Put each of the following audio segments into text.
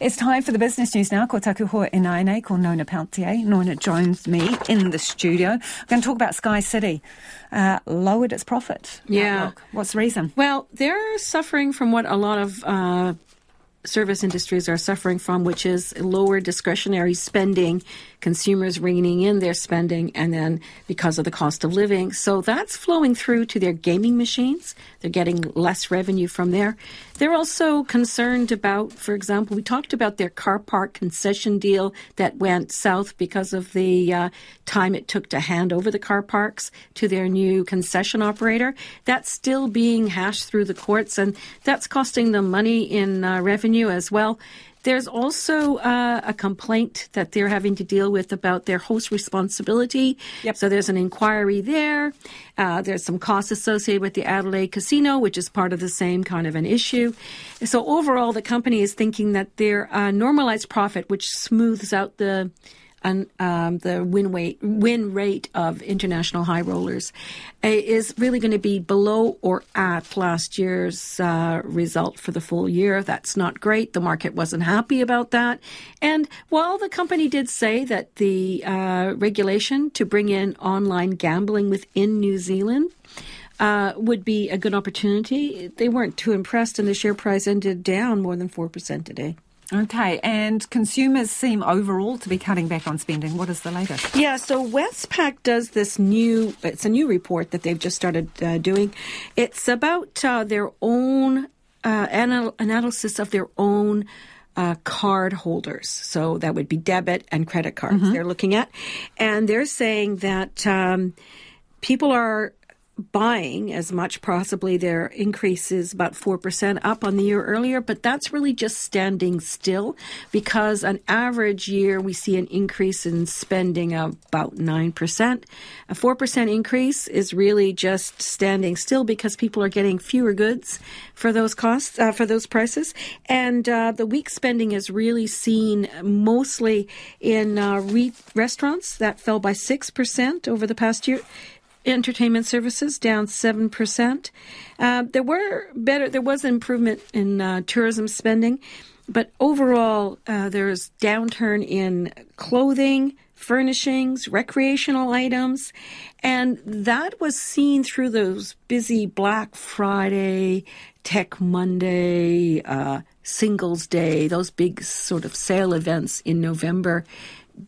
It's time for the business news now. Ko taku hoa inaine, ko Nona Pelletier. Nona joins me in the studio. I'm going to talk about Sky City. Uh, lowered its profit. Yeah. Outlook. What's the reason? Well, they're suffering from what a lot of uh, service industries are suffering from, which is lower discretionary spending, consumers reining in their spending, and then because of the cost of living. So that's flowing through to their gaming machines. They're getting less revenue from there. They're also concerned about, for example, we talked about their car park concession deal that went south because of the uh, time it took to hand over the car parks to their new concession operator. That's still being hashed through the courts, and that's costing them money in uh, revenue as well. There's also uh, a complaint that they're having to deal with about their host responsibility. Yep. So there's an inquiry there. Uh, there's some costs associated with the Adelaide Casino, which is part of the same kind of an issue. So overall, the company is thinking that their uh, normalized profit, which smooths out the and um, the win rate, win rate of international high rollers uh, is really going to be below or at last year's uh, result for the full year. That's not great. The market wasn't happy about that. And while the company did say that the uh, regulation to bring in online gambling within New Zealand uh, would be a good opportunity. They weren't too impressed, and the share price ended down more than 4% today. Okay, and consumers seem overall to be cutting back on spending. What is the latest? Yeah, so Westpac does this new, it's a new report that they've just started uh, doing. It's about uh, their own uh, anal- analysis of their own. Uh, card holders. So that would be debit and credit cards they're looking at. And they're saying that um, people are buying as much, possibly their increase is about 4% up on the year earlier, but that's really just standing still because an average year we see an increase in spending of about 9%. A 4% increase is really just standing still because people are getting fewer goods for those costs, uh, for those prices. And uh, the weak spending is really seen mostly in uh, re- restaurants that fell by 6% over the past year entertainment services down 7%. Uh, there were better, there was improvement in uh, tourism spending, but overall, uh, there's downturn in clothing, furnishings, recreational items, and that was seen through those busy Black Friday, Tech Monday, uh, Singles Day, those big sort of sale events in November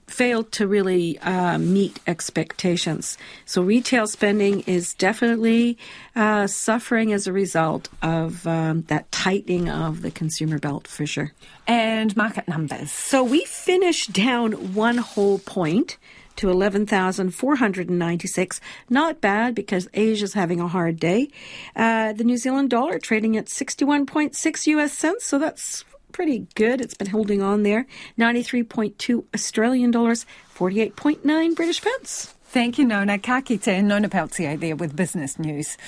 failed to really uh, meet expectations. So retail spending is definitely uh, suffering as a result of um, that tightening of the consumer belt for sure. And market numbers. So we finished down one whole point to 11,496. Not bad because Asia's having a hard day. Uh, the New Zealand dollar trading at 61.6 US cents, so that's pretty good. It's been holding on there. 93.2 Australian dollars, 48.9 British pence. Thank you, Nona. Ka kite, Nona Pelletier there with business news.